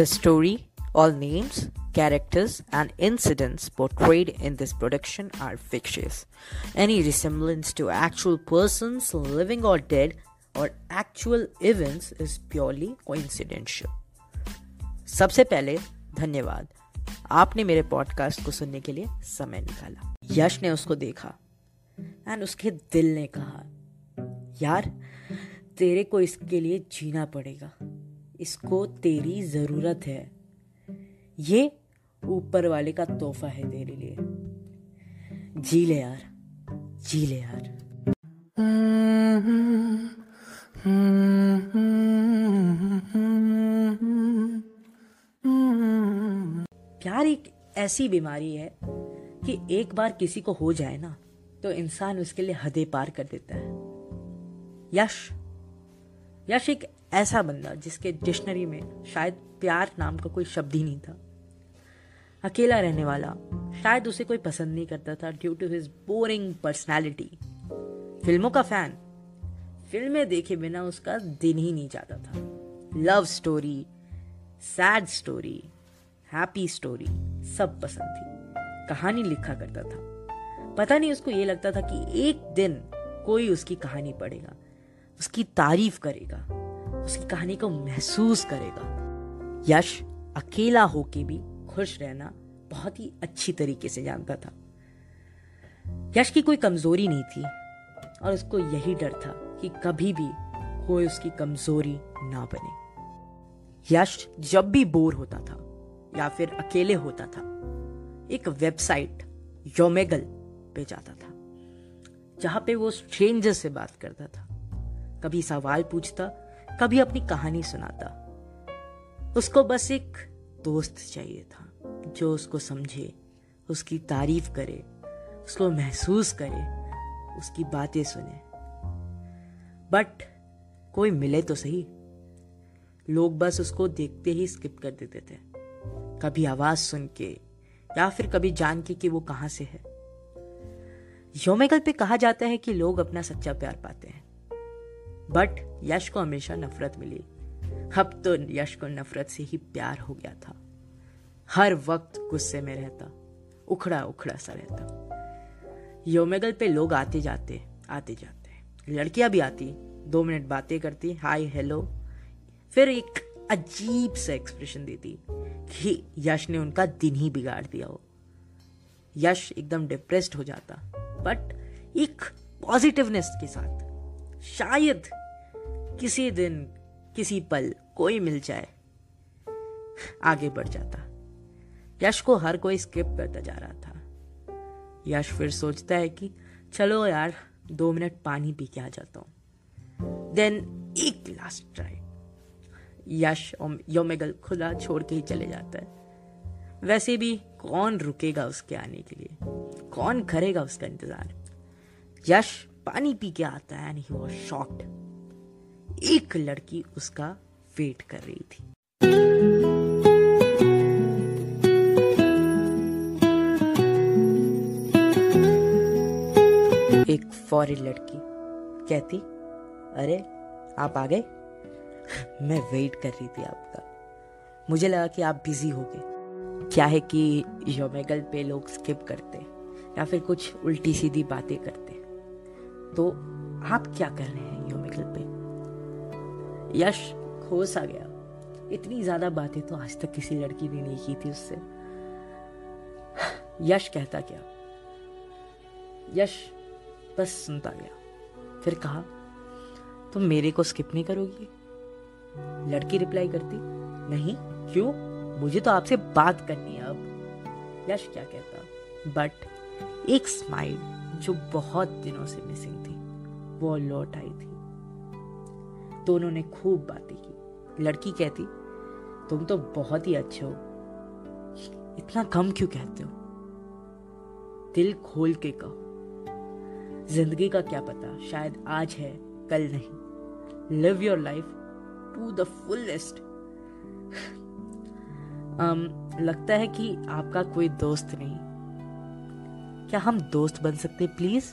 The story, all names, characters, and incidents portrayed in this production are fictitious. Any resemblance to actual persons, living or dead, or actual events is purely coincidental. सबसे पहले धन्यवाद आपने मेरे podcast को सुनने के लिए समय निकाला यश ने उसको देखा एंड उसके दिल ने कहा यार तेरे को इसके लिए जीना पड़ेगा इसको तेरी ज़रूरत है। ये ऊपर वाले का तोहफा है तेरे लिए। जी ले यार, जी ले यार। प्यार एक ऐसी बीमारी है कि एक बार किसी को हो जाए ना तो इंसान उसके लिए हदे पार कर देता है। यश यश एक ऐसा बंदा जिसके डिक्शनरी में शायद प्यार नाम का कोई शब्द ही नहीं था। अकेला रहने वाला, शायद उसे कोई पसंद नहीं करता था due to his boring personality फ़िल्मों का फ़ैन फ़िल्में देखे बिना उसका दिन ही नहीं जाता था। Love story sad story happy story सब पसंद थी। कहानी लिखा करता था। पता नहीं उसको ये लगता था कि एक दिन कोई उसकी कहानी पढ़ेगा, उसकी तारीफ़ करेगा। उसकी कहानी को महसूस करेगा। यश अकेला होके भी खुश रहना बहुत ही अच्छी तरीके से जानता था। यश की कोई कमज़ोरी नहीं थी और उसको यही डर था कि कभी भी कोई उसकी कमज़ोरी ना बने। यश जब भी बोर होता था या फिर अकेले होता था, एक वेबसाइट योमेगल पे जाता था, जहाँ पे वो स्ट्रेंजर से बात करता था। कभी सवाल पूछता कभी अपनी कहानी सुनाता। उसको बस एक दोस्त चाहिए था, जो उसको समझे, उसकी तारीफ़ करे, उसको महसूस करे, उसकी बातें सुने। बट कोई मिले तो सही। लोग बस उसको देखते ही स्किप कर देते थे। कभी आवाज़ सुन के, या फिर कभी जान के कि वो कहाँ से है। योमेगल पे कहा जाता है कि लोग अपना सच्चा प्यार पाते हैं। बट यश को हमेशा नफरत मिली। अब तो यश को नफरत से ही प्यार हो गया था। हर वक्त गुस्से में रहता, उखड़ा उखड़ा सा रहता। योमेगल पे लोग आते जाते आते जाते। लड़कियाँ भी आती, दो मिनट बातें करती हाय हेलो फिर एक अजीब सा एक्सप्रेशन देती कि यश ने उनका दिन ही बिगाड़ दिया हो। यश एकदम डिप्रेस्ड हो जाता बट एक पॉजिटिवनेस के साथ, शायद किसी दिन किसी पल कोई मिल जाए, आगे बढ़ जाता। यश को हर कोई स्किप करता जा रहा था। यश फिर सोचता है कि चलो यार, दो मिनट पानी पी के आ जाता हूँ। देन एक लास्ट ट्राई यश योमेगल खुला छोड़ के ही चले जाता है। वैसे भी कौन रुकेगा उसके आने के लिए? कौन करेगा उसका इंतज़ार? यश पानी पी के आता है एंड ही वाज शॉक्ड एक लड़की उसका वेट कर रही थी। एक फॉरेन लड़की कहती, अरे, आप आ गए? मैं वेट कर रही थी आपका। मुझे लगा कि आप बिज़ी हो गए। क्या है कि योमेगल पे लोग स्किप करते या फिर कुछ उल्टी सीधी बातें करते तो आप क्या कर रहे हैं योमेगल पे? यश खोस आ गया। इतनी ज़्यादा बातें तो आज तक किसी लड़की ने नहीं की थी उससे। यश कहता क्या? यश बस सुनता गया। फिर कहा, तुम मेरे को स्किप नहीं करोगी? लड़की रिप्लाई करती, नहीं, क्यों? मुझे तो आपसे बात करनी है अब। यश क्या कहता? बट एक स्माइल जो बहुत दिनों से मिसिंग थी, वो लौट आई थी। दोनों ने खूब बातें की। लड़की कहती, तुम तो बहुत ही अच्छे हो। इतना कम क्यों कहते हो? दिल खोल के कहो, ज़िंदगी का क्या पता, शायद आज है, कल नहीं। Live your life to the fullest लगता है कि आपका कोई दोस्त नहीं। क्या हम दोस्त बन सकते प्लीज़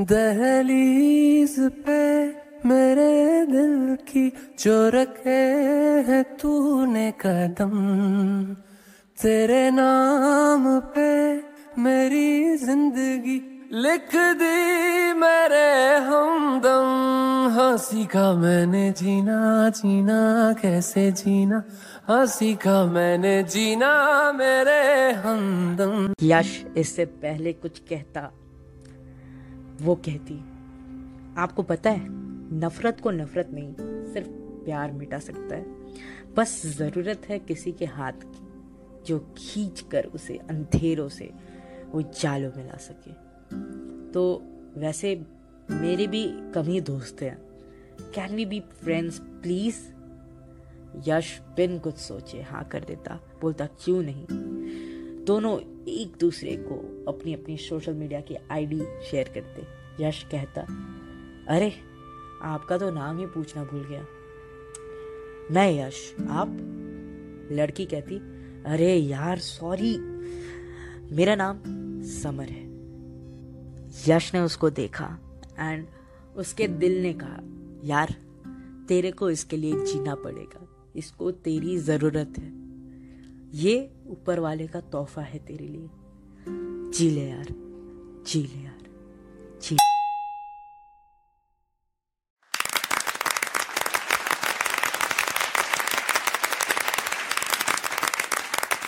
दहलीज पे मेरे दिल की जो रखे है तूने कदम, तेरे नाम पे मेरी ज़िंदगी लिख दी मेरे हमदम। हाँ सीखा मैंने जीना जीना कैसे जीना? हाँ सीखा मैंने जीना मेरे हमदम। यश इससे पहले कुछ कहता, वो कहती, आपको पता है नफरत को नफरत नहीं, सिर्फ़ प्यार मिटा सकता है। बस ज़रूरत है किसी के हाथ की, जो खींच कर उसे अंधेरों से वो जालों में ला सके। तो वैसे मेरे भी कम दोस्त हैं। Can we be friends please Yash बिन कुछ सोचे हाँ कर देता, बोलता, क्यों नहीं? दोनों एक दूसरे को अपनी अपनी सोशल मीडिया की आईडी शेयर करते। यश कहता, अरे आपका तो नाम ही पूछना भूल गया। मैं यश, आप? लड़की कहती, अरे यार सॉरी मेरा नाम समर है। यश ने उसको देखा एंड उसके दिल ने कहा, यार, तेरे को इसके लिए जीना पड़ेगा। इसको तेरी ज़रूरत है। ये ऊपर वाले का तोहफा है तेरे लिए। जी ले यार, जी ले यार, जी